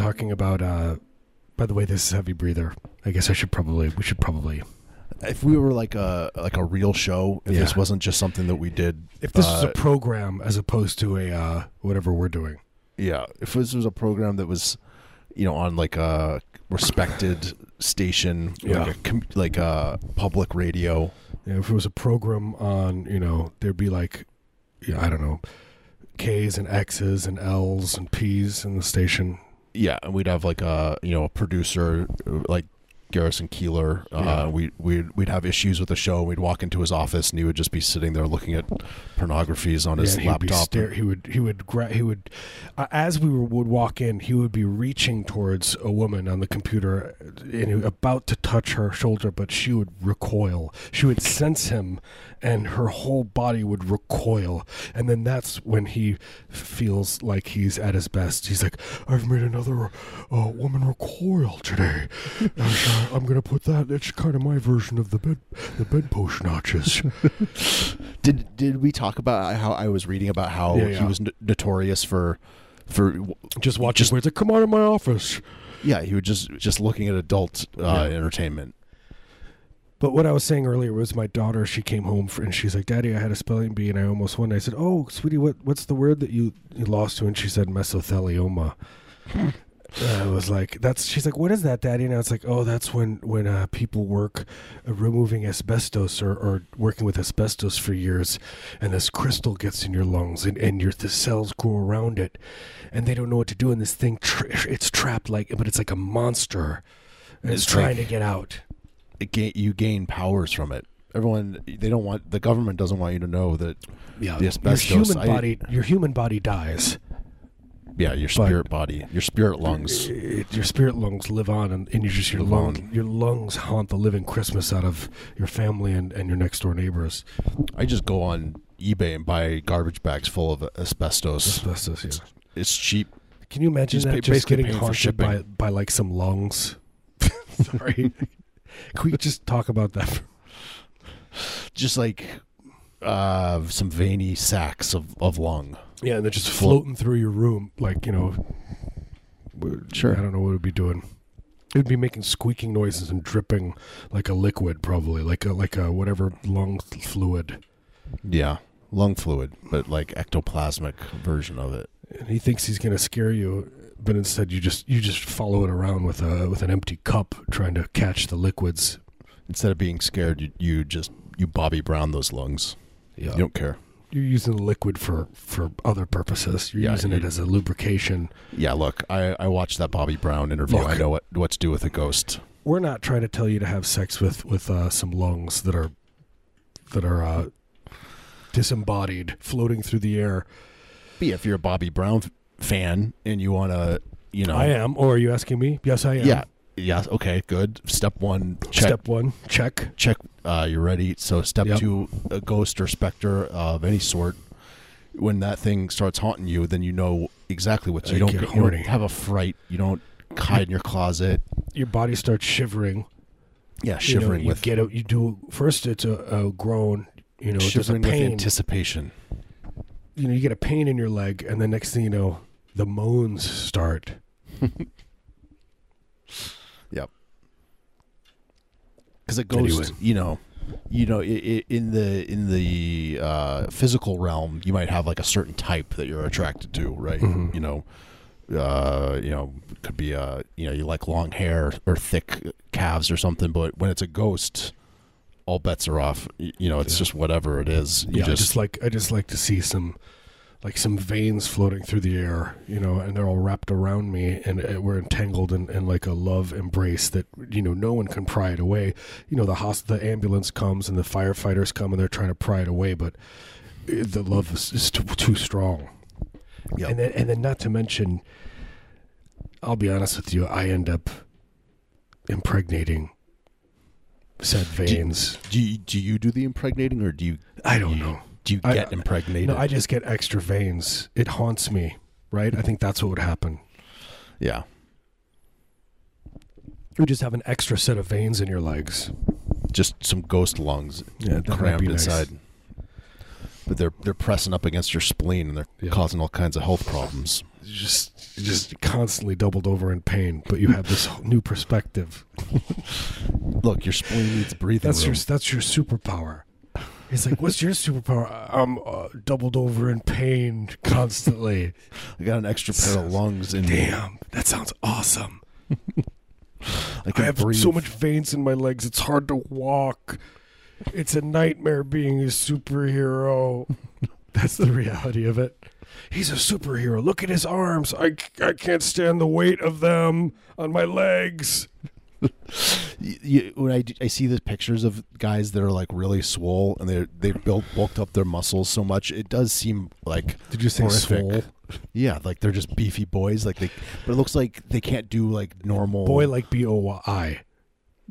We were just talking. We were just talking about. Uh, by the way, this is heavy breather. I guess I should probably. We should probably. If we were like a like a real show, if this wasn't just something that we did, If this was uh, a program as opposed to a uh, whatever we're doing. yeah, if this was a program that was, you know, on like a respected station, Yeah. like a com- like a public radio, know, if it was a program on, you know, there'd be like, yeah, I don't know, K's and X's and L's and P's in the station. Yeah, and we'd have like a you know a producer like Garrison Keillor. Uh, Yeah. we we'd we'd have issues with the show. We'd walk into his office and he would just be sitting there looking at pornographies on his Yeah, and laptop. stare- he would he would gra- he would uh, as we were, would walk in, he would be reaching towards a woman on the computer and he- about to touch her shoulder, but she would recoil. She would sense him, and her whole body would recoil. And then that's when he feels like he's at his best. He's like, "I've made another uh, woman recoil today. Uh, I'm gonna put that. It's kind of my version of the bed the bedpost notches." Did did we talk about how I was reading about how Yeah, he was n- notorious for for Just watch Just-. Like, come on in my office. yeah he was just just looking at adult uh, Yeah. entertainment. But what I was saying earlier was my daughter. She came home for, and she's like, "Daddy, I had a spelling bee and I almost won." I said, "Oh, sweetie, what what's the word that you, you lost to?" And she said, "Mesothelioma." I was like, "That's." She's like, "What is that, Daddy?" And I was like, "Oh, that's when when uh, people work uh, removing asbestos or, or working with asbestos for years, and this crystal gets in your lungs, and and your the cells grow around it, and they don't know what to do, and this thing tra- it's trapped like, but it's like a monster, and it's, It's trying like- to get out." It ga- you gain powers from it. Everyone they don't want the government doesn't want you to know that Yeah, the asbestos. your human I- body, your human body dies. Yeah, your but- spirit body, your spirit lungs. It- your spirit lungs live on, and, and you just your lung, on. your lungs haunt the living Christmas out of your family and, and your next door neighbors. I just go on eBay and buy garbage bags full of asbestos. Asbestos. Yeah. It's cheap. Can you imagine Just that pay- just getting haunted by by like some lungs? Sorry. Can we just talk about that? Just like uh, some veiny sacks of, of lung. Yeah, and they're just floating through your room, like you know. Sure. I don't know what it would be doing. It would be making squeaking noises and dripping like a liquid, probably like a like a whatever lung fluid. Yeah, lung fluid, but like ectoplasmic version of it. and he thinks he's going to scare you but instead you just you just follow it around with a with an empty cup trying to catch the liquids Instead of being scared, you, you just you Bobby Brown those lungs. Yeah You don't care. you're using the liquid for for other purposes you're Yeah, using it as a lubrication Yeah, look, I, I watched that Bobby Brown interview. Look. I know what what to do with a ghost. we're not trying to tell you to have sex with with uh, some lungs that are that are uh, disembodied floating through the air But yeah, if you're a Bobby Brown fan and you want to, you know, i am or are you asking me yes i am yeah, yeah, okay, good. Step one, check, step one check check. Uh, you're ready. So step Yep. two, a ghost or specter of any sort. When that thing starts haunting you, then you know exactly what to- I you don't. get You don't have a fright. You don't hide in your closet. your body starts shivering Yeah, You know, shivering you with get a, you do first it's a, a groan you know shivering with pain anticipation. you know you get a pain in your leg and the next thing you know the moans start. Because a ghost, Anyway. you know, you know, i i in the in the uh, physical realm, you might have like a certain type that you're attracted to, right? Mhm. You know, uh, you know, could be uh, you know, you like long hair or thick calves or something. But when it's a ghost, all bets are off. You know, it's Yeah. just whatever it is. You yeah I just, just like i just like to see some like some veins floating through the air you know and they're all wrapped around me and uh, we're entangled in, in like a love embrace that you know no one can pry it away. You know the hos- the ambulance comes and the firefighters come and they're trying to pry it away but uh, the love is, is too, too strong. Yep. and then and then not to mention i'll be honest with you i end up impregnating said veins. do you, do you do the impregnating or do you i don't know do you I- get impregnated? no i just get extra veins it haunts me right i think that's what would happen yeah. you just have an extra set of veins in your legs Just some ghost lungs yeah crammed be nice. inside. But they're they're pressing up against your spleen and they're Yeah. causing all kinds of health problems. just just constantly doubled over in pain, but you have this new perspective. Look, your spleen needs breathing That's room. your that's your superpower. He's like, "What's your superpower?" I'm uh, doubled over in pain constantly. I got an extra pair of lungs in me. Damn, that sounds awesome. I I have breathe. so much veins in my legs; it's hard to walk. It's a nightmare being a superhero. That's the reality of it. He's a superhero. Look at his arms. I, I can't stand the weight of them on my legs. Y- y- when I, I see the pictures of guys that are like really swole and they they built bulked up their muscles so much, it does seem like Did you say horrific. swole? Yeah, like they're just beefy boys. Like they, but it looks like they can't do like normal. Boy like B O I.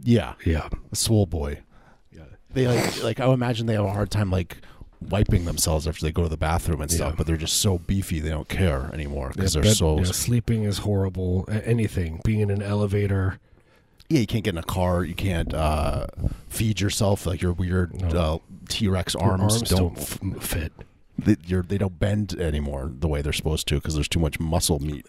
yeah, Yeah. a swole boy. Yeah. They like like I imagine they have a hard time like wiping themselves after they go to the bathroom and stuff. Yeah. But they're just so beefy they don't care anymore because Yeah, they're bed- so yeah, sleeping is horrible. Anything. Being in an elevator. Yeah. You can't get in a car. You can't uh, feed yourself. Like your weird No. uh, T Rex your arms, don't. f- fit. they, they don't bend anymore the way they're supposed to because there's too much muscle meat.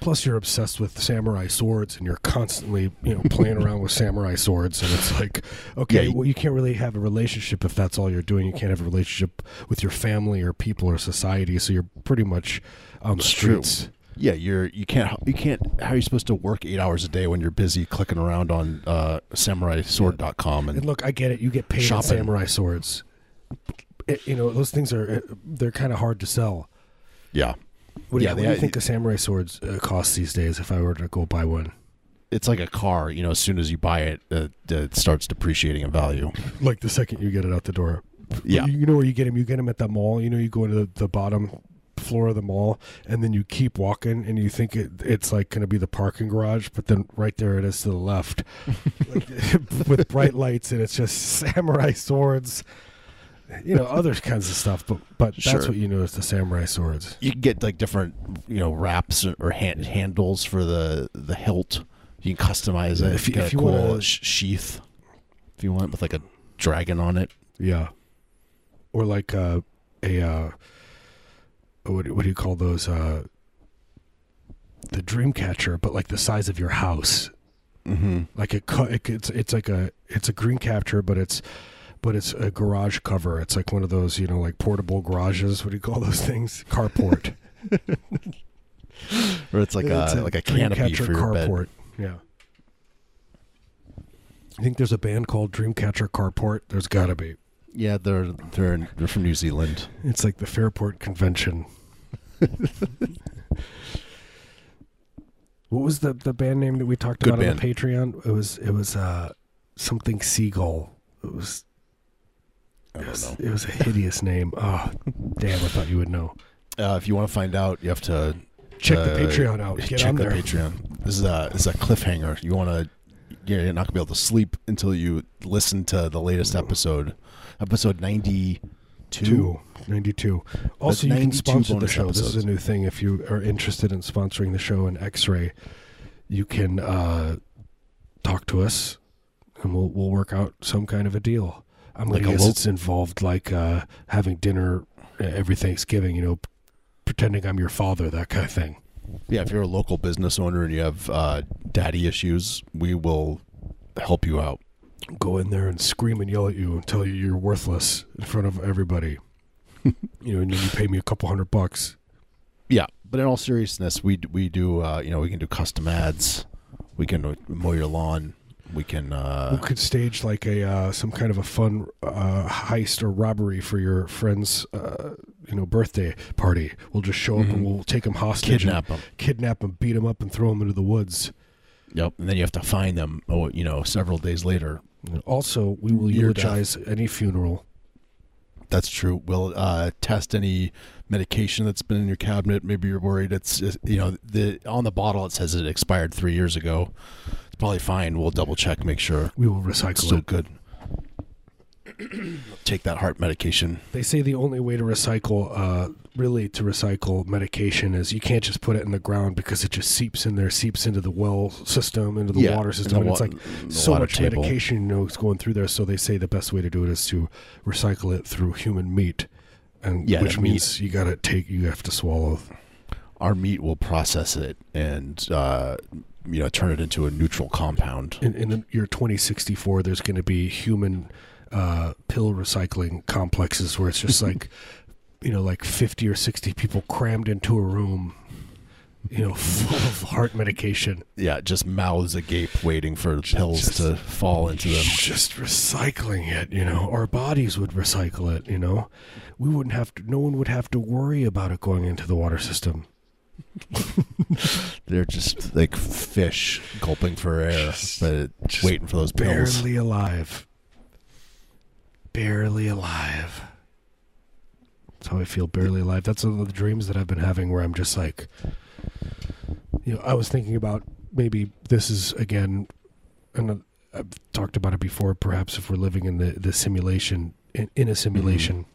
Plus, you're obsessed with samurai swords, and you're constantly, you know, playing around with samurai swords. And it's like, okay, Yeah, you- well, you can't really have a relationship if that's all you're doing. You can't have a relationship with your family or people or society. So you're pretty much on the It's true. Yeah, you're you can't you can't how are you supposed to work eight hours a day when you're busy clicking around on uh, SamuraiSword.com and And look, I get it. You get paid in Shopping. samurai swords. It- you know, those things are they're kind of hard to sell. yeah, What do, Yeah, you, what do you think a samurai swords uh, cost these days? If I were to go buy one, it's like a car. You know, as soon as you buy it, uh, it starts depreciating in value. like the second you get it out the door. Yeah, You, you know where you get them? You get them at the mall. You know, you go into the, the bottom floor of the mall, and then you keep walking, and you think it, it's like going to be the parking garage, but then right there it is to the left, like, with bright lights, and it's just samurai swords. You know, other kinds of stuff, but but Sure. that's what you know is the samurai swords. you can get like different you know wraps or hand, handles for the the hilt. You can customize it. If you- if a you cool wanna- sh- sheath if you want with like a dragon on it. Yeah, or like uh, a uh, what what do you call those? Uh, the dream catcher, but like the size of your house. Mm-hmm. like it, it it's it's like a it's a green capture but it's but it's a garage cover it's like one of those you know like portable garages what do you call those things carport Or it's like It's a, like a dream canopy catcher for your bed. carport yeah I think there's a band called Dreamcatcher Carport. There's got to be. Yeah, they're they're they're from New Zealand. It's like the Fairport Convention. what was the the band name that we talked Good about on the Patreon? It was it was uh something Seagull. It was I it don't was, know. it was a hideous name. Oh, damn! I thought you would know. Uh, if you want to find out, you have to Check the uh, Patreon out. Get check on the there. Patreon. This is a this is a cliffhanger. You want to you're not gonna be able to sleep until you listen to the latest episode, episode ninety two. Two. 92. Also, you can 92 sponsor the bonus show. This is episodes. a new thing. If you are interested in sponsoring the show in X-Ray, you can uh, talk to us, and we'll we'll work out some kind of a deal. I'm Like like a guess lo- it's involved like uh, having dinner uh, every Thanksgiving. You know, p- pretending I'm your father, that kind of thing. Yeah, if you're a local business owner and you have uh, daddy issues, we will help you out. Go in there and scream and yell at you and tell you you're worthless in front of everybody. you know, and then you pay me a couple hundred bucks. Yeah, but in all seriousness, we we do uh, you know we can do custom ads, we can mow your lawn, we can We uh, could stage like a uh, some kind of a fun uh, heist or robbery for your friend's uh, you know birthday party. We'll just show up and Mhm. we'll take them hostage, kidnap them. and kidnap them, beat them up, and throw them into the woods. Yep, and then you have to find them. Oh, you know, several days later. Also, we will eulogize any funeral. That's true. We'll uh, test any medication that's been in your cabinet. Maybe you're worried it's uh, you know the on the bottle it says it expired three years ago. It's probably fine. We'll double check, make sure We will it's recycle still it. good. Take that heart medication. They say the only way to recycle, uh, really to recycle medication, is you can't just put it in the ground because it just seeps in there, seeps into the well system, into the Yeah, water system. and it's like so much table. medication you know is going through there. So they say the best way to do it is to recycle it through human meat, and Yeah, which means you got to take, you have to swallow. our meat will process it and uh, you know turn it into a neutral compound. In, in the year 2064, there's going to be human uh, pill recycling complexes where it's just like, you know, like 50 or 60 people crammed into a room, you know, full of heart medication. Yeah, just mouths agape, waiting for pills just- to fall into them. Just recycling it, you know. Our bodies would recycle it, you know. We wouldn't have to. No one would have to worry about it going into the water system. They're just like fish gulping for air, but just waiting for those pills. Barely alive. Barely alive. That's how I feel. Barely alive. That's one of the dreams that I've been having, where I'm just like, you know, I was thinking about maybe this is again, and I've talked about it before. Perhaps if we're living in the the simulation, in, in a simulation. Mm-hmm.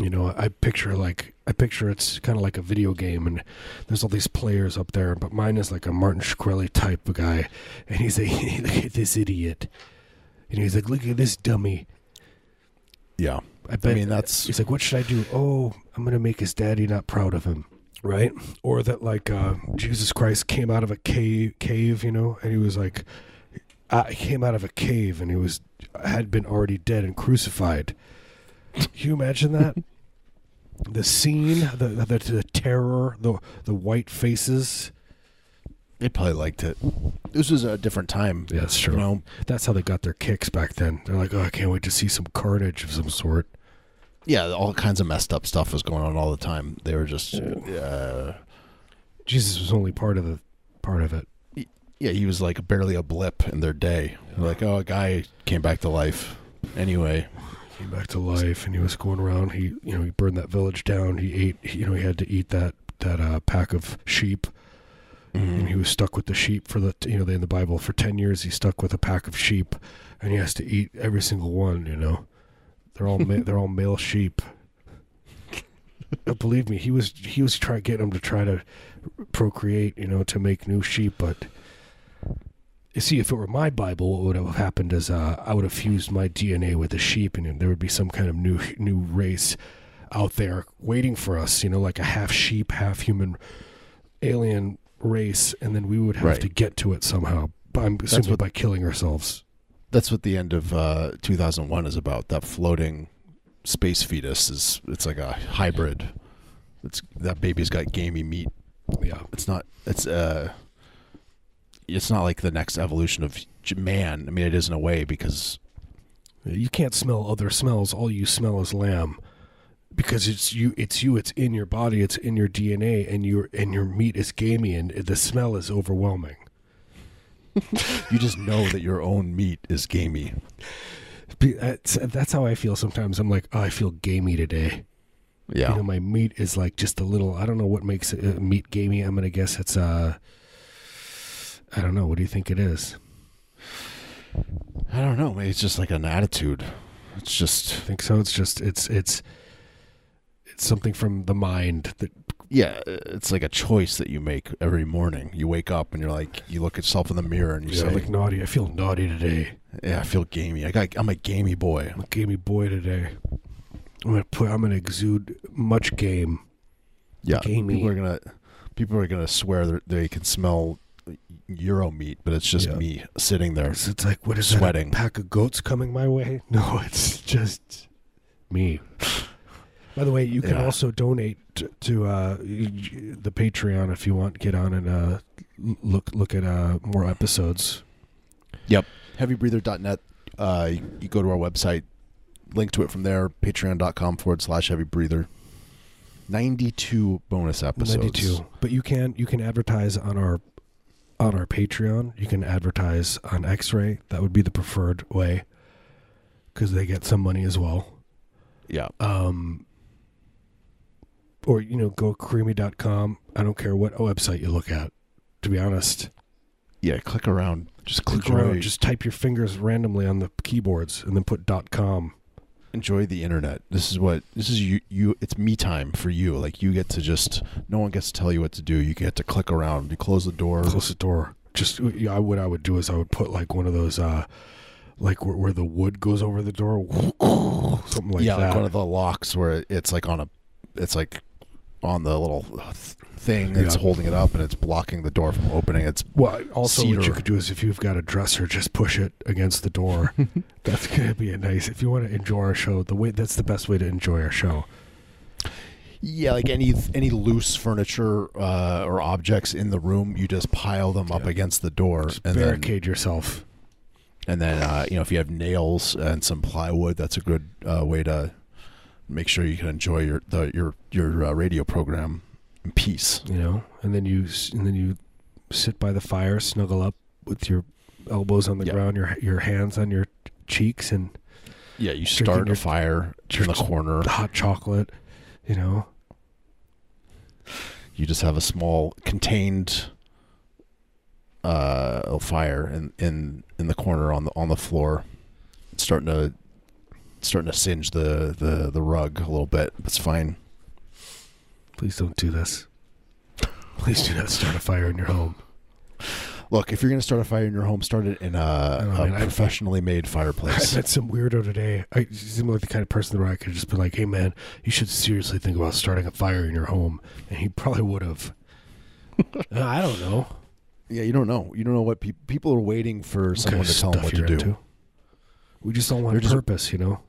You know, I picture like I picture it's kind of like a video game, and there's all these players up there, but mine is like a Martin Shkreli type of guy, and he's like, "Look at this idiot," and he's like, "Look at this dummy." Yeah, I bet. I mean that's He's like, "What should I do?" Oh, I'm gonna make his daddy not proud of him, right? Or that like uh, Jesus Christ came out of a cave, cave, you know, and he was like, I came out of a cave and he was had been already dead and crucified. Can you imagine that? the scene, the, the the terror, the the white faces. They probably liked it. This was a different time. Yeah, that's true. You know, That's how they got their kicks back then. They're like, "Oh, I can't wait to see some carnage of some sort." yeah, all kinds of messed up stuff was going on all the time. They were just, uh, Jesus was only part of the part of it. yeah, he was like barely a blip in their day. Like, oh, a guy came back to life. Anyway, came back to life and he was going around he you know he burned that village down he ate you know he had to eat that that uh, pack of sheep and he was stuck with the sheep for the you know in the bible for 10 years he's stuck with a pack of sheep and he has to eat every single one you know they're all ma- they're all male sheep believe me he was he was trying getting them to try to procreate you know to make new sheep but you see, if it were my Bible, what would have happened is uh, I would have fused my DNA with the sheep, and there would be some kind of new new race out there waiting for us. You know, like a half sheep, half human alien race, and then we would have Right. to get to it somehow. By, I'm simply by killing ourselves. that's what the end of uh, 2001 is about. That floating space fetus is it's like a hybrid. It's that baby's got gamey meat. Yeah, It's not. It's uh. It's not like the next evolution of man. I mean, it is in a way because you can't smell other smells. All you smell is lamb. Because it's you, it's you, it's in your body, it's in your DNA, and your and your meat is gamey, and the smell is overwhelming. you just know that your own meat is gamey. That's, that's how I feel sometimes. I'm like, oh, I feel gamey today. Yeah. You know, my meat is like just a little. I don't know what makes it, uh, meat gamey. I'm gonna guess it's uh, I don't know. What do you think it is? I don't know. Maybe it's just like an attitude. It's just I think so. It's just it's it's something from the mind that yeah. It's like a choice that you make every morning. You wake up and you're like, you look at yourself in the mirror and you yeah, say, like naughty. I feel naughty today. "Yeah, I feel gamey. I got. I'm a gamey boy." I'm a gamey boy today. I'm gonna put. I'm gonna exude much game. Yeah, Gamey. people are gonna people are gonna swear that they can smell Euro meat, but it's just Yeah. me sitting there. It's, like what is Sweating. that? A pack of goats coming my way? No, it's just me. By the way, you can Yeah. also donate to, to uh, the Patreon if you want. Get on and uh, look look at uh, more episodes. Yep, heavybreather.net. Uh, you, you go to our website, link to it from there. Patreon.com forward slash Heavy Breather. Ninety-two bonus episodes. Ninety-two. But you can you can advertise on our on our Patreon. You can advertise on X-Ray. That would be the preferred way because they get some money as well. Yeah, um, or you know go creamy.com i don't care what website you look at to be honest yeah. Click around. Just click around just type your fingers randomly on the keyboards and then put com enjoy the internet. This is what this is. You you. It's me time for you. Like you get to just. No one gets to tell you what to do. You get to click around. You close the door. close the door just yeah, I- what i would do is i would put like one of those uh like where, where the wood goes over the door something like yeah, that like one of the locks where it's like on a. It's like on the little thing that's Yeah. holding it up and it's blocking the door from opening. It's Well, also what you could do is if you've got a dresser, just push it against the door. that's gonna be a nice. If you want to enjoy our show, the way that's the best way to enjoy our show. yeah, like any any loose furniture uh, or objects in the room, you just pile them up Yeah. against the door Just and then barricade yourself. and then uh, you know if you have nails and some plywood, that's a good uh, way to make sure you can enjoy your the, your your uh, radio program in peace. You know, and then you and then you sit by the fire, snuggle up with your elbows on the Yeah. ground, your your hands on your cheeks, and Yeah, you start your- a fire in the corner. hot chocolate. You know, You just have a small contained uh, fire in, in in the corner on the on the floor. It's starting to starting to singe the, the, the rug a little bit. It's fine. please don't do this. Please do not start a fire in your home. Look, if you're going to start a fire in your home, start it in a, Oh, a man, I- professionally made fireplace. I met some weirdo today. I seem like the kind of person that I could just be like, "Hey, man, you should seriously think about starting a fire in your home," and he probably would have. Uh, I don't know. yeah, you don't know. You don't know what people people are waiting for someone kind of to tell them what to do. into. We just don't want just- purpose, you know.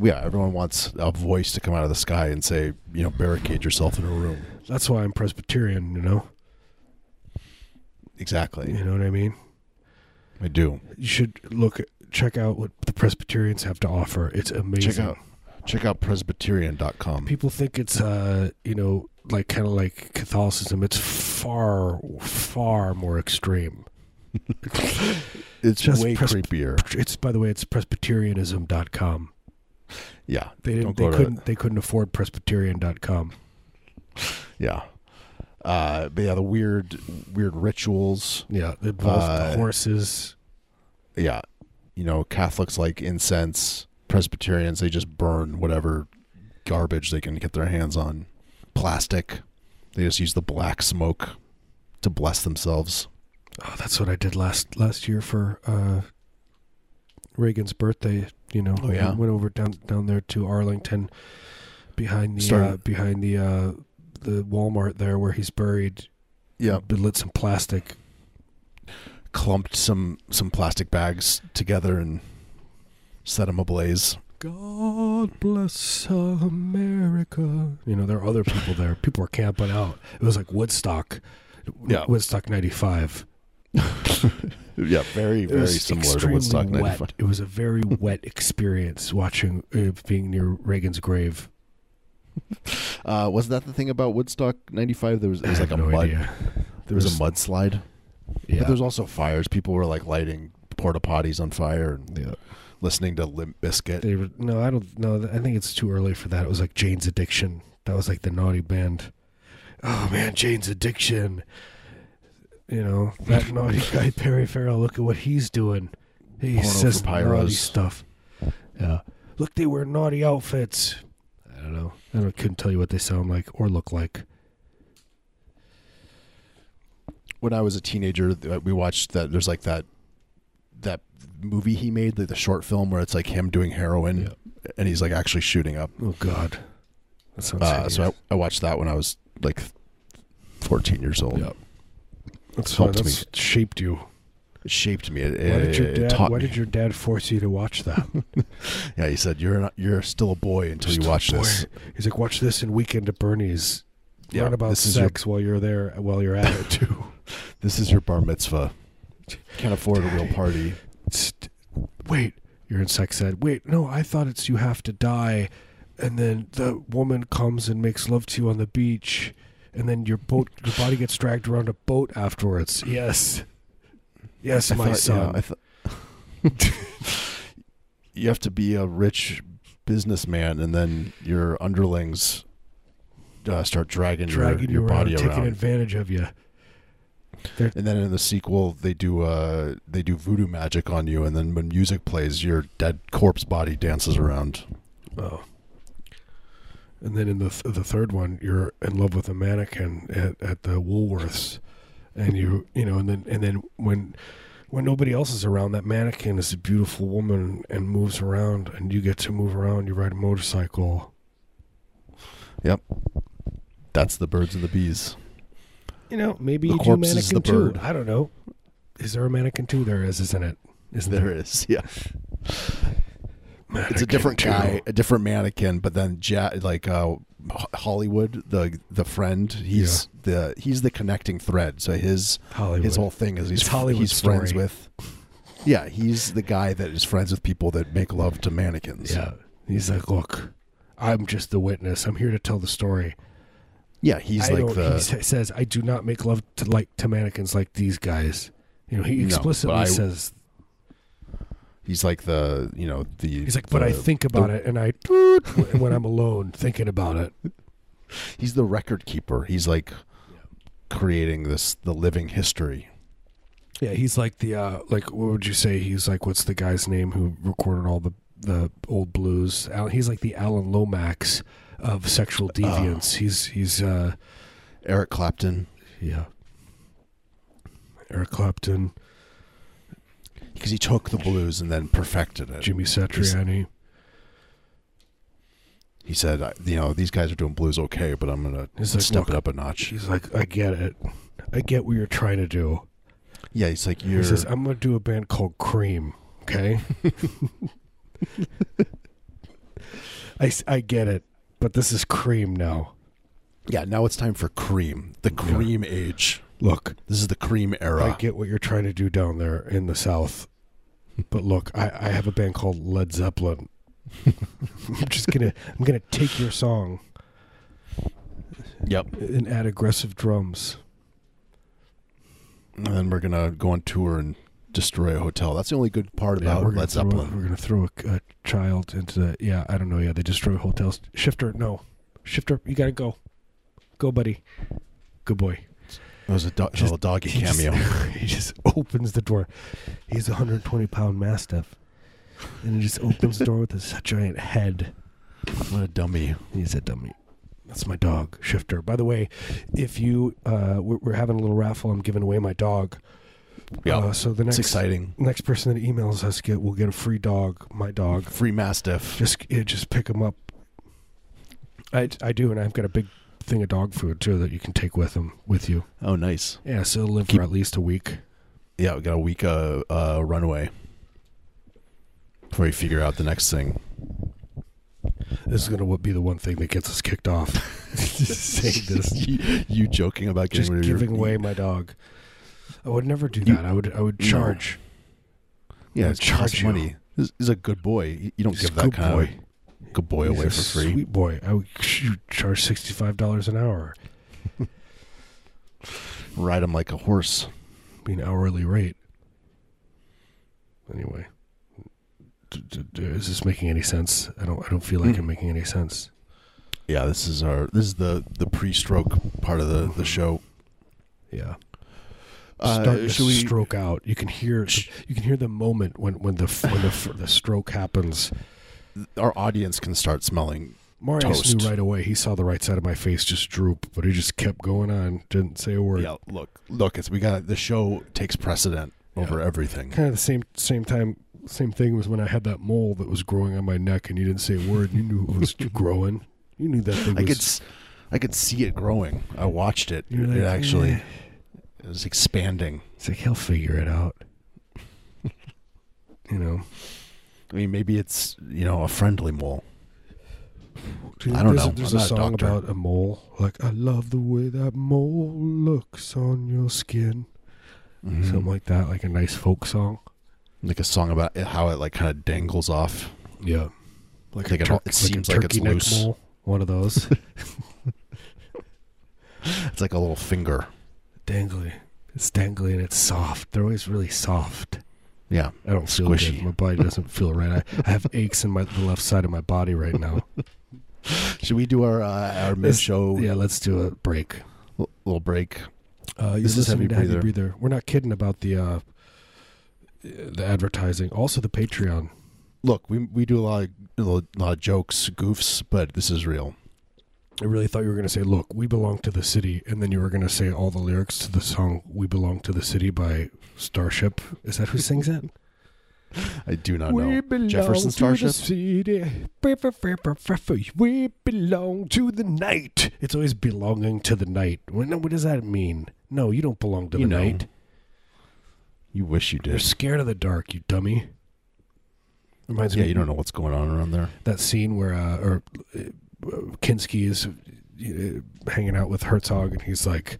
Yeah, everyone wants a voice to come out of the sky and say, you know, barricade yourself in a room. That's why I'm Presbyterian, you know. Exactly. You know what I mean? I do. You should look, check out what the Presbyterians have to offer. It's amazing. Check out check out presbyterian.com. People think it's, uh, you know, like kind of like Catholicism. It's far, far more extreme. It's just way creepier. It's by the way, it's Presbyterianism.com. Yeah. They didn't. They couldn't. They couldn't afford Presbyterian.com. Yeah. Uh, but yeah, the weird weird rituals. Yeah, it involves Uh, horses. Yeah. You know, Catholics like incense. Presbyterians they just burn whatever garbage they can get their hands on. Plastic. They just use the black smoke to bless themselves. Oh, that's what I did last last year for uh, Reagan's birthday. You know, Oh, yeah? Went over down down there to Arlington, behind the uh, behind the uh, the Walmart there where he's buried. Yeah. But lit some plastic. Clumped some some plastic bags together and set them ablaze. God bless America. You know, there are other people there. People were camping out. It was like Woodstock. Yeah. Woodstock '95. Yeah, very very similar to Woodstock wet. '95. It was a very wet experience watching uh, being near Reagan's grave. Uh, was that the thing about Woodstock '95? There was it was like a no mud. idea. There was a mudslide. Yeah. But there's also fires. People were like lighting porta potties on fire and yeah. listening to Limp Bizkit. They were, no, I don't know. I think it's too early for that. It was like Jane's Addiction. That was like the naughty band. Oh man, Jane's Addiction. You know that naughty guy Perry Farrell. Look at what he's doing. He Porno says naughty stuff. Yeah. Look, they wear naughty outfits. I don't know. I don't, couldn't tell you what they sound like or look like. When I was a teenager, we watched that. There's like that that movie he made, like the short film where it's like him doing heroin, and he's like actually shooting up. Oh God. That sounds. Uh, so. I, I watched that when I was like 14 years old. Yeah. That's helped that's shaped you. It shaped me. It, Why did your dad? taught Why me. did your dad force you to watch that? Yeah, he said you're not, you're still a boy until you watch this. He's like, watch this in Weekend at Bernie's. Yeah, Learn about is your sex while you're there, while you're at it too. this is your bar mitzvah. Can't afford a real party. St- Wait, you're in sex ed. Wait, no, I thought it's you have to die, and then the woman comes and makes love to you on the beach, and then your boat, your body gets dragged around a boat afterwards. Yes, yes, I my thought- son. yeah, I thought you have to be a rich businessman, and then your underlings uh, start dragging, dragging your, you your around, body taking around. advantage of you. And then in the sequel, they do uh, they do voodoo magic on you, and then when music plays, your dead corpse body dances around. Oh. And then in the th- the third one, you're in love with a mannequin at, at the Woolworths, and you you know, and then and then when when nobody else is around, that mannequin is a beautiful woman and moves around, and you get to move around. You ride a motorcycle. Yep. That's the birds and the bees. You know, maybe The you do mannequin bird. I don't know. Is there a mannequin two? There is, isn't it? Isn't There is, yeah. It's a different Mannequin guy, a different mannequin, but then ja- like uh, Hollywood, the the friend, he's the he's the connecting thread. So his Hollywood. his whole thing is he's he's friends with. Yeah, he's the guy that is friends with people that make love to mannequins. Yeah. He's like, look, I'm just the witness. I'm here to tell the story. yeah, he's I like the he says, I do not make love to like to mannequins like these guys. You know, he No, explicitly I- says he's like the you know the he's like, but I think about it, and I when I'm alone thinking about it. he's the record keeper. He's like creating this the living history. Yeah, he's like the uh like what would you say? He's like what's the guy's name who recorded all the the old blues? He's like the Alan Lomax of sexual deviance. he's he's uh Eric Clapton, yeah. Eric Clapton, because he took the blues and then perfected it. Jimmy Satriani. He said, I- you know, these guys are doing blues okay, but I'm gonna He's like, step "Look, it up a notch. He's like, I get it. I get what you're trying to do. Yeah, he's like, you're. He says, I'm going to do a band called Cream. Okay. I, s- I get it, but this is Cream now. yeah, now it's time for cream, the cream age. Look, This is the cream era. I get what you're trying to do down there in the South, but look, I, I have a band called Led Zeppelin. I'm just gonna I'm gonna take your song yep. and add aggressive drums. And then we're gonna go on tour and destroy a hotel. That's the only good part Yeah, about Led Zeppelin. we're gonna throw a, a child into the yeah I don't know yeah they destroy hotels. Shifter no, Shifter you gotta go, go buddy, good boy. It was a, do- Just- little doggy He just- cameo. he just opens the door. He's a 120 pound mastiff, and he just opens the door with his giant head. what a dummy. He's a dummy. That's my dog, Shifter. By the way, if you uh, we're, we're having a little raffle, I'm giving away my dog. Yeah, Uh, so the next it's exciting. next person that emails us get will get a free dog. My dog. Free Mastiff. Just yeah, just pick him up. I I do, and I've got a big thing of dog food too that you can take with them with you. Oh, nice. Yeah, so it'll live Keep- for at least a week. Yeah, we got a week uh, uh, runway before you figure out the next thing. This is gonna be the one thing that gets us kicked off. saying this. you, you joking about just of your- giving away my dog. I would never do You- that. I would I would No. charge. Yeah, I'll charge money. He's, he's a good boy. You you don't He's give that kind boy. of good boy He's away a for free. Sweet boy. I would ch- charge sixty five dollars an hour. Ride him like a horse. Be an hourly rate. Anyway, d- d- d- is this making any sense? I don't. I don't feel like Mm. I'm making any sense. Yeah, this is our this is the the pre-stroke part of the the show. Yeah. Uh, to should we- stroke out. You can hear. Sh- You can hear the moment when when the when the the stroke happens. Our audience can start smelling. Marius Toast. knew right away. He saw the right side of my face just droop, but he just kept going on. Didn't say a word. Yeah, look, look. It's we got the show takes precedent over Yeah. everything. Kind of the same same time. Same thing was when I had that mole that was growing on my neck, and you didn't say a word. And you knew it was growing. You knew that thing I was. could s- I could see it growing. I watched it. You're it like, actually "Eh." it was expanding. It's like he'll figure it out. you know. I mean, maybe it's you know a friendly mole. I don't there's know. A, there's I'm a not a song about a mole. Like I love the way that mole looks on your skin. Mhm. Something like that, like a nice folk song. like a song about how it like kind of dangles off. Yeah. Like Like a it- tur- it seems like it's loose. mole. One of those. It's like a little finger. dangly. It's dangly and it's soft. They're always really soft. Yeah. I don't feel Squishy. good. My body doesn't feel right. I, I have aches in my the left side of my body right now. Should we do our uh, our mid show Yeah, let's do a break. little break? Uh, you're This is listening Heavy to Heavy Breather. Breather. We're not kidding about the uh, the advertising. Also, the Patreon. Look, we we do a lot of a lot of jokes, goofs, but this is real. I really thought you were going to say, "Look, we belong to the city," and then you were going to say all the lyrics to the song "We Belong to the City" by Starship. Is that who sings it? I do not we know. belong Jefferson to Starship. the city. We belong to the night. It's always belonging to the night. When, what does that mean? No, you don't belong to You the know. night. You wish you did. You're scared of the dark, you dummy. Reminds Yeah, me you don't know what's going on around there. that scene where uh, or Kinski is hanging out with Herzog and he's like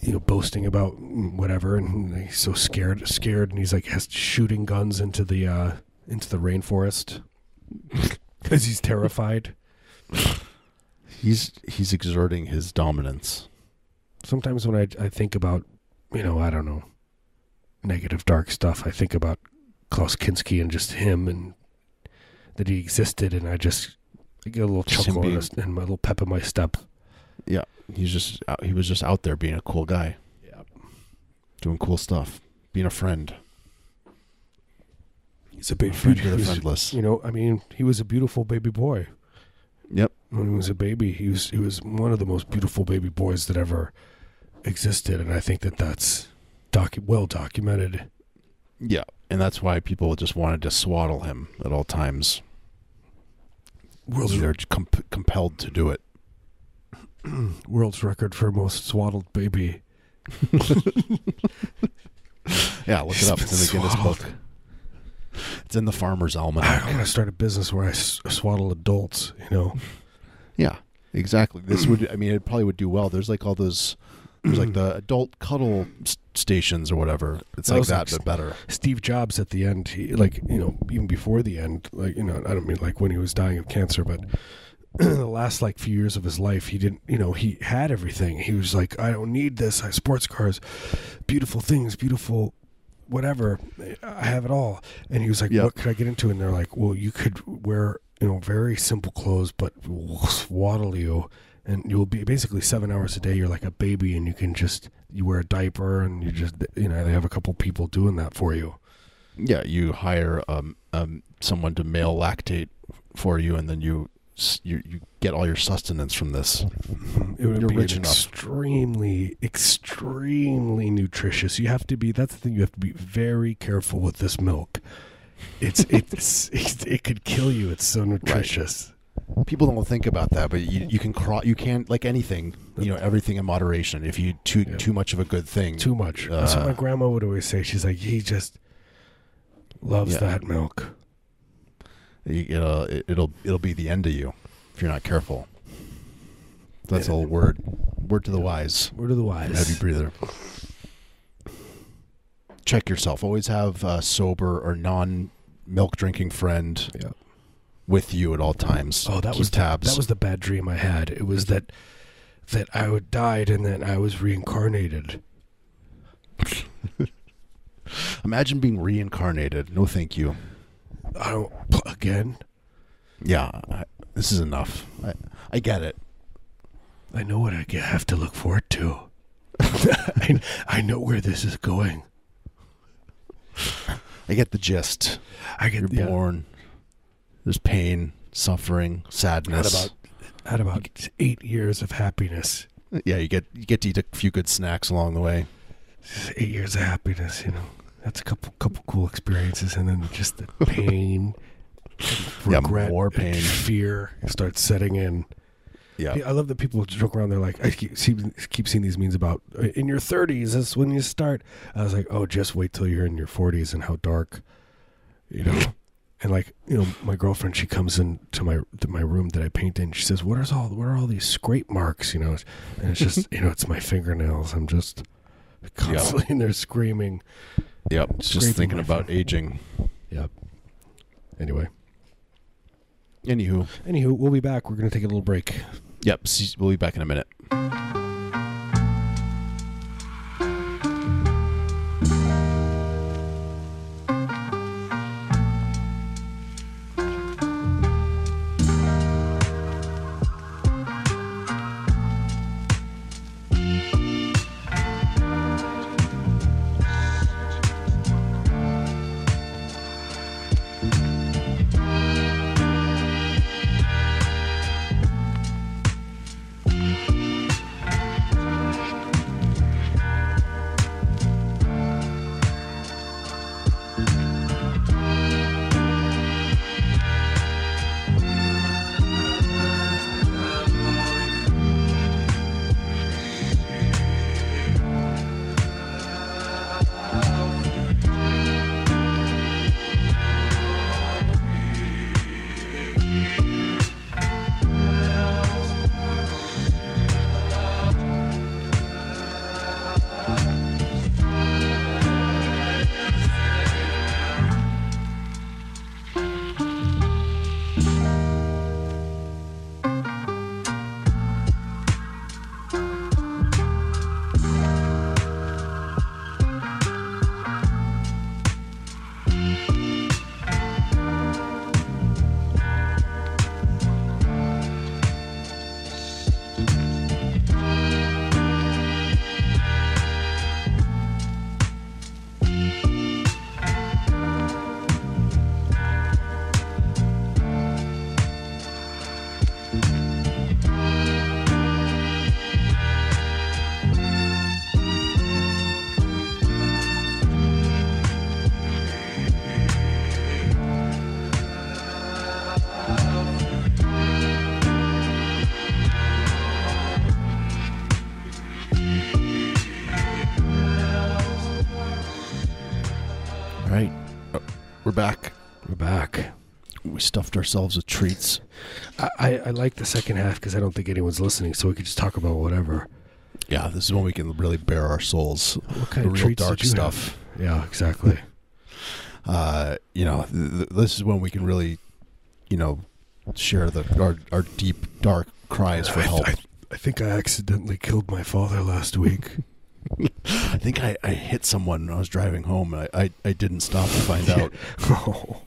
you know boasting about whatever and he's so scared scared and he's like has shooting guns into the uh into the rainforest cuz he's terrified. He's he's exerting his dominance. Sometimes when I I think about you know, I don't know, negative dark stuff, I think about Klaus Kinski and just him and that he existed and I just I get a little chuckle being- and my little pep in my step. Yeah, he's just out, he was just out there being a cool guy, Yeah. doing cool stuff, being a friend, He's a big friend to the friendless. You know, I mean, he was a beautiful baby boy. Yep. When he was a baby, he was he was one of the most beautiful baby boys that ever existed, and I think that that's docu- well documented. Yeah, and that's why people just wanted to swaddle him at all times. World's They're comp- compelled to do it. world's record for most swaddled baby. Yeah, look it up. It's in the Guinness Swaddled. book. It's in the Farmer's Almanac. I want to start a business where I s- swaddle adults. You know, Yeah, exactly. This would, I mean, it probably would do well. There's like all those, there's like the adult cuddle s- stations or whatever. It's like was that, like- but better. Steve Jobs at the end, he like you know even before the end, like you know I don't mean like when he was dying of cancer, but the last like few years of his life, he didn't you know he had everything. He was like I don't need this. I have sports cars, beautiful things, beautiful whatever. I have it all. And he was like, Yeah. what could I get into? And they're like, well, you could wear you know very simple clothes, but we'll swaddle you. And you'll be basically seven hours a day. You're like a baby, and you can just you wear a diaper, and you just you know they have a couple people doing that for you. Yeah, you hire um, um someone to male lactate for you, and then you you you get all your sustenance from this. It would You're be extremely, extremely nutritious. You have to be. That's the thing. You have to be very careful with this milk. It's it's, it's it could kill you. It's so nutritious. People don't think about that, but you you can cro- you can't like anything. You know, everything in moderation. If you too Yeah. too much of a good thing, Too much. That's what Uh, my grandma would always say. She's like, he just loves Yeah. that milk. you, it'll it'll it'll be the end of you if you're not careful. That's Yeah. a word word to the wise. Word to the wise. Heavy breather. Check yourself. Always have a sober or non milk drinking friend Yeah. With you at all times. Oh, that Keep was the, tabs. that was the bad dream I had. It was that that I would died and then I was reincarnated. Imagine being reincarnated. No, thank you. I don't again. Yeah, I, this is enough. I, I get it. I know what I have to look forward to. I, I know where this is going. I get the gist. I get You're born. There's pain, suffering, Had sadness. about had about eight years of happiness. yeah, you get you get to eat a few good snacks along the way. Eight years of happiness. You know, that's a couple couple cool experiences, and then just the pain, Yeah, regret, more pain. fear starts setting in. Yeah, I love that people joke around. They're like, I keep, see, keep seeing these memes about uh, in your 30s. That's when you start. I was like, oh, just wait till you're in your 40s and how dark, you know. And like, you know, my girlfriend, she comes into my to my room that I paint in. She says, "What is all? What are all these scrape marks?" You know, and it's just, you know, it's my fingernails. I'm just constantly in there screaming. yep. Just thinking about finger. aging. Yep. Anyway, Anywho, anywho, we'll be back. We're gonna take a little break. yep. We'll be back in a minute. Stuffed ourselves with treats. I, I, I like the second half because I don't think anyone's listening, so we could just talk about whatever. Yeah, this is when we can really bare our souls. What kind The of real treats dark stuff. have? Yeah, exactly. Uh, you know, th- th- this is when we can really, you know, share the our, our deep dark cries for I, help. I, I think I accidentally killed my father last week. I think I, I hit someone when I was driving home, and I, I, I didn't stop to find out. oh.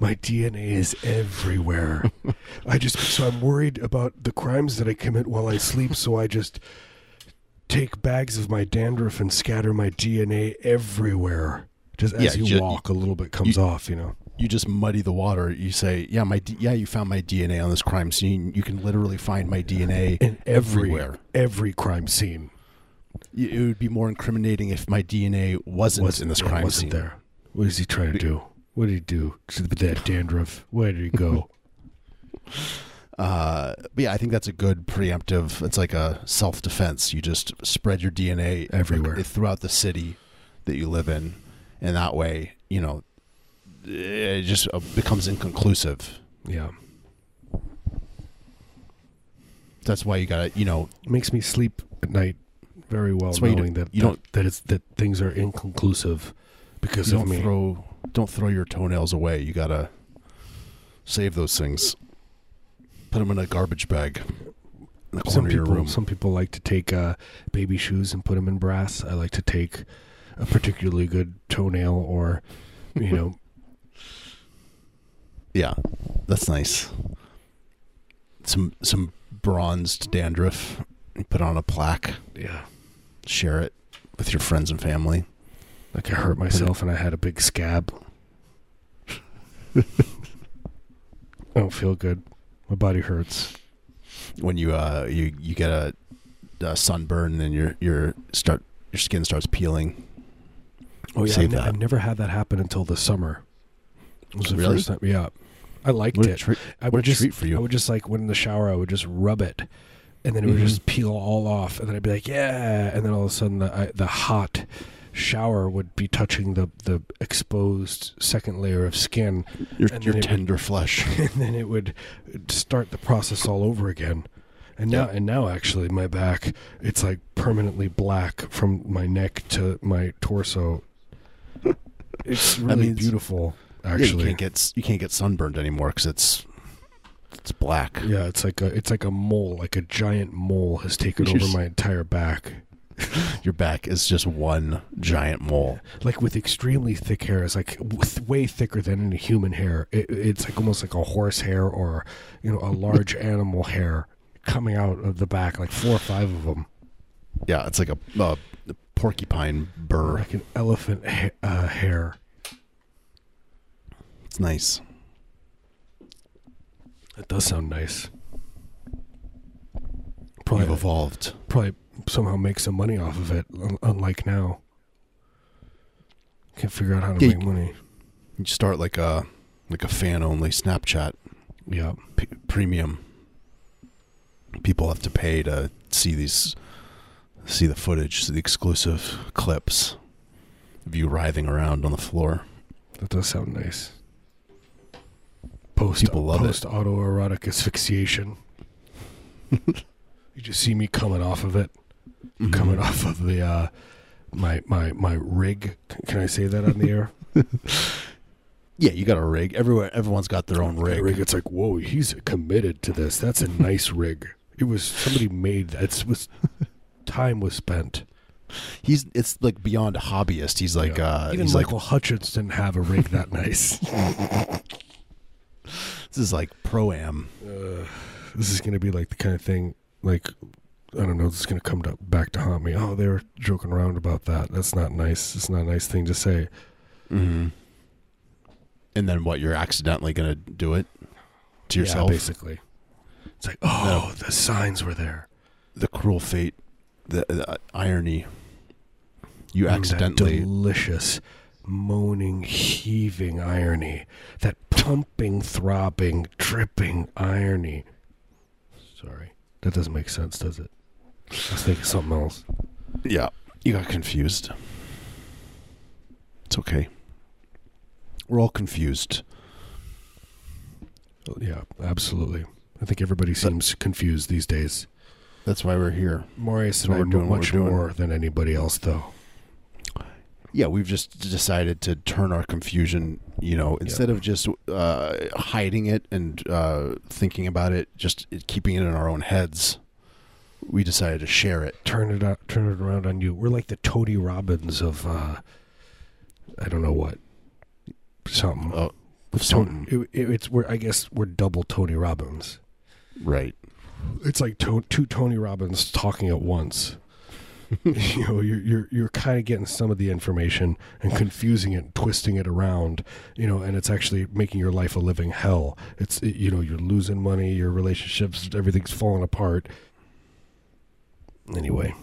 My DNA is everywhere. I just so I'm worried about the crimes that I commit while I sleep, so I just take bags of my dandruff and scatter my DNA everywhere. Just as Yeah, you walk, a little bit comes you- off, you know. You just muddy the water. You say, "Yeah, my D- yeah, you found my DNA on this crime scene. You can literally find my DNA In every everywhere." every crime scene It would be more incriminating if my DNA wasn't, was in this crime wasn't scene. there. What is he trying to do? What did he do with that dandruff? Where did he go? Uh, but yeah, I think that's a good preemptive. It's like a self defense. You just spread your DNA Everywhere. throughout the city that you live in, and that way, you know, it just uh, becomes inconclusive. yeah, That's why you gotta, you know, it makes me sleep at night very well, why you knowing that you that, don't- that it's that things are inconclusive because you of don't me. throw don't throw your toenails away. You gotta save those things. Put them in a garbage bag in the some corner of your people, room. some people like to take uh, baby shoes and put them in brass. I like to take a particularly good toenail or, you know, Yeah, that's nice. Some some bronzed dandruff. You put on a plaque. yeah, Share it with your friends and family. like I hurt myself and I had a big scab. I don't feel good. My body hurts. When you uh you you get a, a sunburn and your your start your skin starts peeling. Oh yeah, I've, ne- I've never had that happen until the summer. It was the Really? first time. Yeah, I liked What it. treat, I what would a just, treat for you. I would just like when in the shower, I would just rub it, and then it would Mhm. just peel all off, and then I'd be like, yeah, and then all of a sudden the I, the hot shower would be touching the the exposed second layer of skin, Your and your it would- tender flesh. and then it would start the process all over again. And now, and now, actually, my back it's like permanently black from my neck to my torso. It's really beautiful, Yeah, you actually. can't get you can't get sunburned anymore because it's it's black. Yeah, it's like a it's like a mole, like a giant mole has taken You're over my entire back. Your back is just one giant mole. Like with extremely thick hair, it's like way thicker than any human hair. It, it's like almost like a horse hair or you know a large animal hair coming out of the back, like four or five of them, Yeah, it's like a, porcupine burr. like an elephant ha- uh, hair. It's nice. That does sound nice. You've Probably, evolved. probably somehow make some money off of it, unlike now. Can't figure out how to Yeah, make money. You start like a like a fan only Snapchat Yeah. p- premium. People have to pay to see these see the footage, see the exclusive clips of you writhing around on the floor. That does sound nice. Post People love it. post autoerotic asphyxiation. you just see me coming off of it, Mm-hmm. coming off of the uh, my my my rig. Can I say that on the air? Yeah, you got a rig. Everywhere, everyone's got their own rig. rig. It's like whoa, he's committed to this. That's a nice rig. It was somebody made that. It was time was spent. He's it's like beyond a hobbyist. He's like Yeah. uh, even he's Michael Hutchence didn't have a rig that nice. this is like pro am. uh, this is going to be like the kind of thing like I don't know. This is going to come to, back to haunt me. Oh, they were joking around about that. That's not nice. It's not a nice thing to say. Mm-hmm. And then what? You're accidentally gonna do it to Yeah, yourself. basically. It's like, oh, the signs were there. the cruel fate, the, the irony. You that accidentally. delicious, moaning, heaving irony. That pumping, throbbing, dripping irony. Sorry, that doesn't make sense, does it? I was thinking something else. yeah, you got confused. It's okay. We're all confused. Yeah, absolutely. I think everybody seems confused these days. That's why we're here. So and I we're doing much more than anybody else, though. Yeah, we've just decided to turn our confusion, you know, instead of just uh, hiding it and uh, thinking about it, just keeping it in our own heads. We decided to share it. Turn it out, turn it around on you. We're like the Tony Robbins of, uh, I don't know what, something. Oh, something. it- it- it's we're I guess we're double Tony Robbins. Right. It's like to, two Tony Robbins talking at once. you know, you're you're you're kind of getting some of the information and confusing it, and twisting it around. You know, and it's actually making your life a living hell. It's it- you know you're losing money, your relationships, everything's falling apart. Anyway,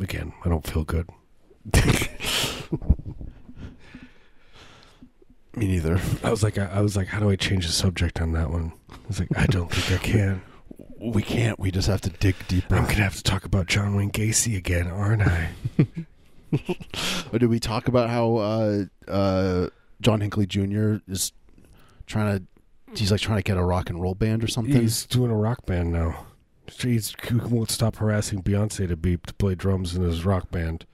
again, I don't feel good. Me neither. I was like, I, I was like, how do I change the subject on that one? I was like, I don't think I can. We can't. We just have to dig deeper. I'm gonna have to talk about John Wayne Gacy again, aren't I? Or did we talk about how uh, uh, John Hinckley Jr. is trying to? He's like trying to get a rock and roll band or something. He's doing a rock band now. He won't stop harassing Beyonce to be to play drums in his rock band.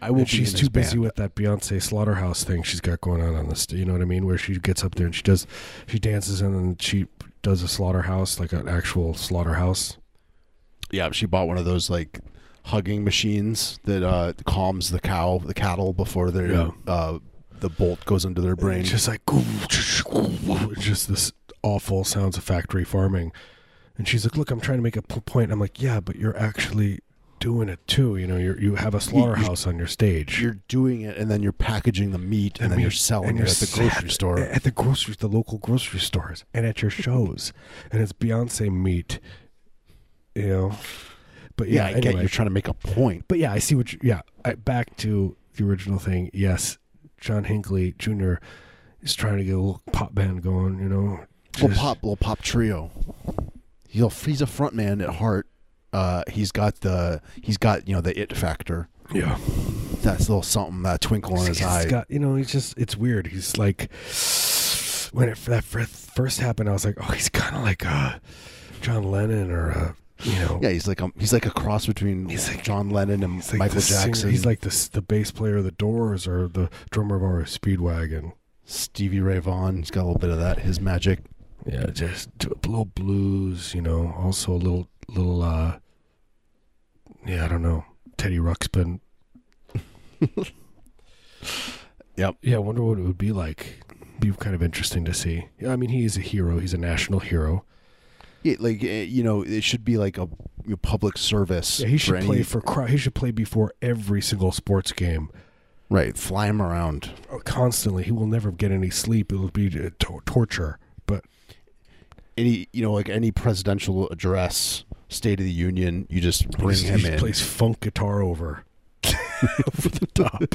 I will she's too busy with that Beyonce slaughterhouse thing she's got going on on this. You know what I mean? Where she gets up there and she does, she dances and then she does a slaughterhouse, like an actual slaughterhouse. Yeah, she bought one of those like hugging machines that uh, calms the cow, the cattle before their Yeah. uh, the bolt goes into their brain. It's just like just this awful sounds of factory farming. And she's like, "Look, I'm trying to make a point." I'm like, "Yeah, but you're actually doing it too. You know, you you have a slaughterhouse on your stage. you're doing it, and then you're packaging the meat, and, then you're selling and it you're at the grocery store. at the grocery, the local grocery stores, and at your shows, and it's Beyonce meat. You know, but yeah, yeah, I anyway. get you're trying to make a point. But yeah, I see what. You, yeah, I, back to the original thing. Yes, John Hinckley Jr. is trying to get a little pop band going. You know, Little pop, little pop trio. He's a, he's a front man at heart. Uh, he's got the he's got you know the it factor. Yeah, That little something, that twinkle in his He's eye. got, you know, he's just, it's weird. He's like, when it that fir- first happened, I was like, oh, he's kind of like uh, John Lennon or, uh, you know, yeah, he's like a, he's like a cross between He's like- John Lennon and he's like Michael the singer- Jackson. he's like the the bass player of the Doors or the drummer of REO Speedwagon. Stevie Ray Vaughan. He's got a little bit of that. His magic. Yeah, just a little blues, you know. Also a little, little, uh, yeah, I don't know, Teddy Ruxpin. Yep. Yeah, I wonder what it would be like. Be kind of interesting to see. Yeah, I mean, he is a hero. He's a national hero. Yeah, like eh, you know, it should be like a know, public service. Yeah, he should for play any- for. He should play before every single sports game right. Fly him around. uh, constantly. He will never get any sleep. It will be uh, to- torture. But any you know like any presidential address, State of the Union, you just bring he him he in. Plays funk guitar over over the top.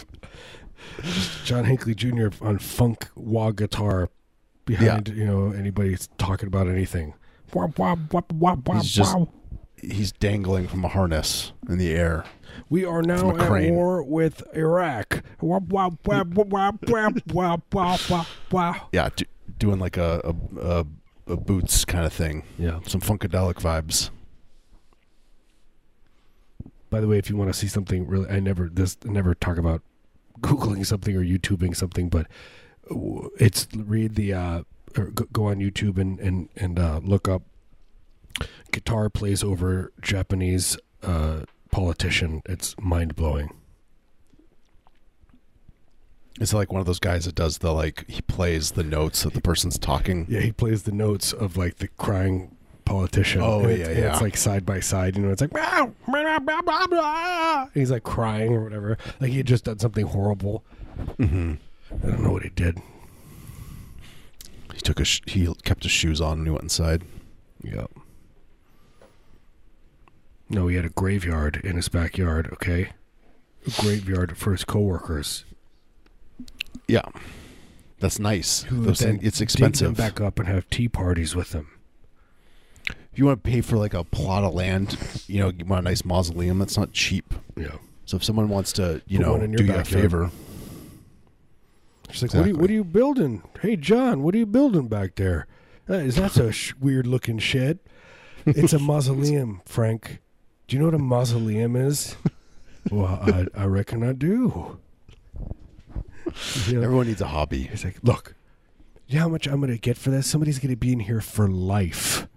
John Hinckley Jr. on funk wah guitar behind yeah. you know anybody talking about anything. Wah, wah, wah, he's just he's dangling from a harness in the air. We are now at war with Iraq. yeah, do, doing like a, a, a a boots kind of thing. Yeah. Some funkadelic vibes. By the way, if you want to see something really, I never this I never talk about googling something or YouTubing something, but uh, it's read the uh, or go, go on YouTube and and and uh, look up guitar plays over Japanese uh, politician. It's mind blowing. It's like one of those guys that does the like he plays the notes that the person's talking. Yeah, he plays the notes of like the crying politician. Oh, and yeah, it's, yeah. It's like side by side. You know, it's like "Meow, blah, blah, blah, blah." And he's like crying or whatever. Like he had just done something horrible. Mm-hmm. I don't know what he did. He took a sh- he kept his shoes on when he went inside. Yep. No, he had a graveyard in his backyard. Okay, a graveyard for his coworkers. Yeah, that's nice. Who Those then thing- it's dig them expensive. back up and have tea parties with them. If you want to pay for like a plot of land, you know, you want a nice mausoleum. That's not cheap. Yeah. So if someone wants to, you Put know, do you a favor, She's like, what, are you, Exactly. what are you building? Hey, John, what are you building back there? Uh, is that a sh- weird looking shed? It's a mausoleum, Frank. Do you know what a mausoleum is? well, I, I reckon I do. You know, Everyone needs a hobby. He's like, look, you know how much I'm going to get for this? Somebody's going to be in here for life.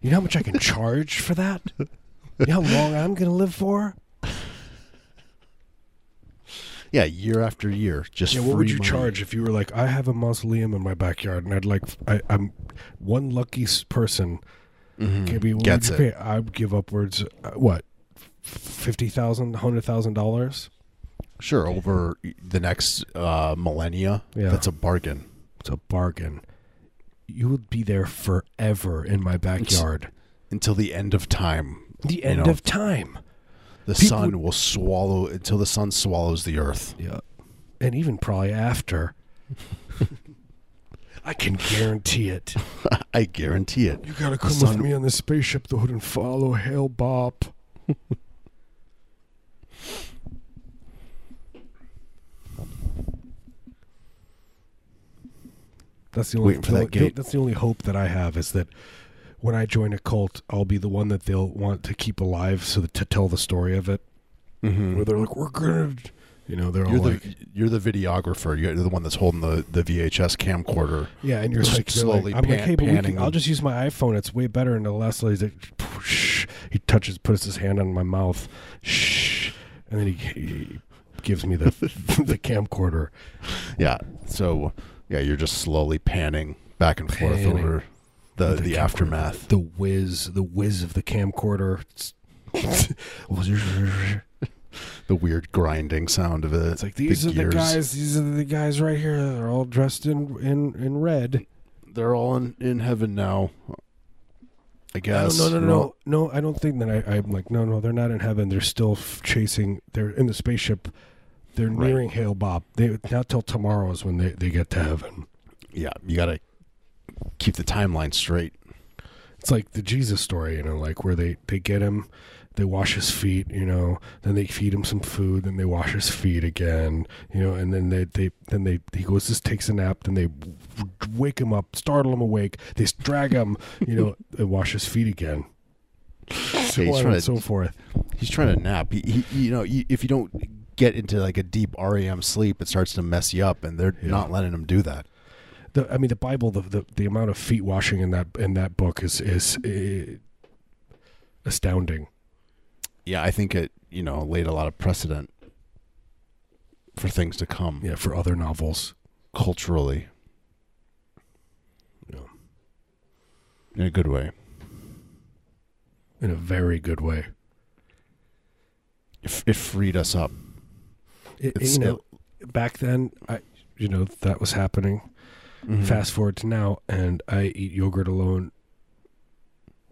You know how much I can charge for that? You know how long I'm going to live for? Yeah, year after year, just Yeah, what would you money. charge if you were like, I have a mausoleum in my backyard and I'd like, I, I'm one lucky person. Mhm. Can be, Gets it. pay? I'd give upwards, uh, what, fifty thousand, hundred thousand dollars? Sure, over the next uh, millennia, Yeah. that's a bargain. It's a bargain. You would be there forever in my backyard. Until the end of time, The you end know. of time. the People sun would- will swallow until the sun swallows the earth. Yeah. And even probably after. I can guarantee it. I guarantee it. You gotta The come with sun- me on the spaceship though and follow Hale-Bopp. That's the only Waiting for that gate. That's the only hope that I have is that when I join a cult, I'll be the one that they'll want to keep alive, so that, to tell the story of it. Mm-hmm. Where they're like, "We're gonna," you know, they're You're all the like, you're the videographer. You're the one that's holding the, the VHS camcorder. Yeah, and you're like, slowly like I'm like, pan- hey, but we can, I'll just use my iPhone. It's way better. And the last like, shh. He touches, puts his hand on my mouth, shh, and then he, he gives me the the camcorder. Yeah. So yeah, you're just slowly panning back and forth Panning. over the The the, aftermath. The whiz, the whiz of the camcorder. The weird grinding sound of it. it's like these are the guys. These are the guys right here. They're all dressed in in in red. They're all in, in heaven now. I guess. No, no, no, no, no. I don't think that. I, I'm like, no, no. They're not in heaven. They're still f- chasing. They're in the spaceship. They're Right. nearing Hale-Bopp. They not till tomorrow is when they, they get to heaven. Yeah, you gotta keep the timeline straight. It's like the Jesus story, you know, like where they they get him, they wash his feet, you know, then they feed him some food, then they wash his feet again, you know, and then they they then they he goes just takes a nap, then they wake him up, startle him awake, they drag him, you know, and wash his feet again. So he's on trying and to- so forth. He's trying to nap. He, he you know, if you don't get into like a deep REM sleep, it starts to mess you up, and they're Yeah. not letting them do that. The, I mean, the Bible, the, the the amount of feet washing in that in that book is is uh, astounding. Yeah, I think it you know laid a lot of precedent for things to come Yeah, for other novels. culturally Yeah. in a good way. in a very good way. It, it freed us up. It, It's- you know, back then, I you know that was happening. Mhm. Fast forward to now, and I eat yogurt alone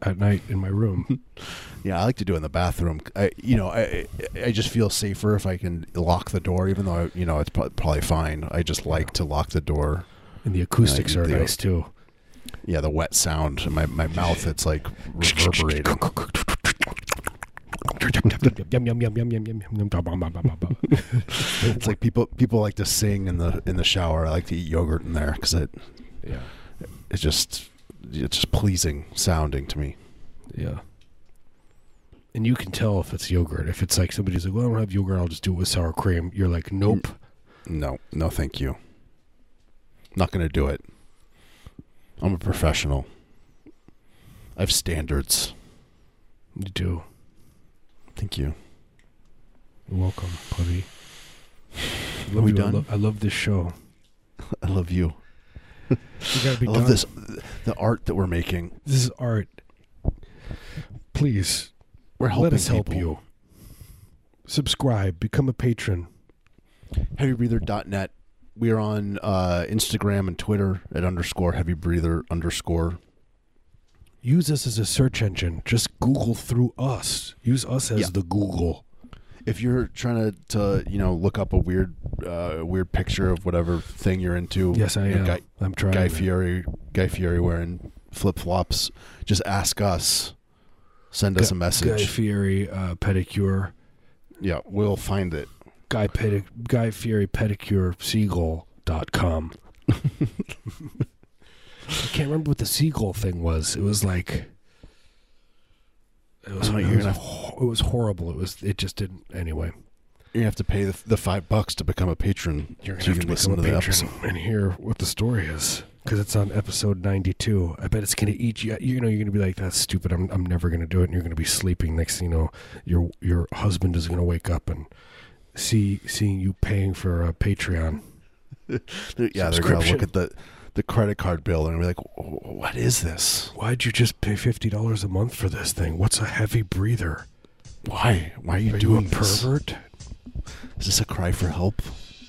at night in my room. Yeah, I like to do it in the bathroom. I, you know, I I just feel safer if I can lock the door, even though you know it's probably fine. I just like to lock the door. and the acoustics Yeah, are the- nice too. Yeah, the wet sound in my my mouth. It's like reverberating. It's like people people like to sing in the in the shower. I like to eat yogurt in there because it yeah, it's just it's just pleasing sounding to me. yeah. And you can tell if it's yogurt. If it's like somebody's like, "Well, I don't have yogurt. I'll just do it with sour cream." You're like, "Nope." No, no, thank you. Not gonna do it. I'm a professional. I have standards. You do. Thank you. You're welcome, buddy. I Are love we you. I done? lo- I love this show. I love you. We gotta be I love done. this the art that we're making. This is art. Please We're helping let us help people. you. Subscribe, become a patron. Heavybreather.net. We are on uh, Instagram and Twitter at underscore heavy breather underscore. Use us as a search engine. Just Google through us. Use us as Yeah. the Google. If you're trying to, to you know look up a weird uh, weird picture of whatever thing you're into, Yes, I am. Guy, I'm trying. Guy. Fieri, Guy Fieri wearing flip flops. Just ask us. Send us Gu- a message. Guy Fieri uh, pedicure. yeah, we'll find it. Guy Pedi- Guy Fieri pedicure seagull. gmail.com. I can't remember what the seagull thing was. It was like it was, Oh, it, was gonna- ho- it was horrible. It was it just didn't anyway. You have to pay the, the five bucks to become a patron. You're gonna have to become a patron episode. and hear what the story is because it's on episode 92. I bet it's gonna eat you. You know, you're gonna be like, "That's stupid. I'm I'm never gonna do it." And you're gonna be sleeping. Next thing you know, your your husband is gonna wake up and see seeing you paying for a Patreon. Yeah, they're gonna look at the the credit card bill and be like, "What is this? Why'd you just pay fifty dollars a month for this thing? What's a heavy breather? Why? Why are you Are doing you a this? pervert? Is this a cry for help?"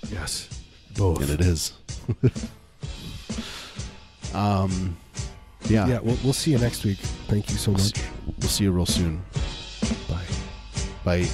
Yes, both. And it is. um, yeah. yeah, we'll, we'll see you next week. Thank you so much. we'll see you real soon. Bye. Bye.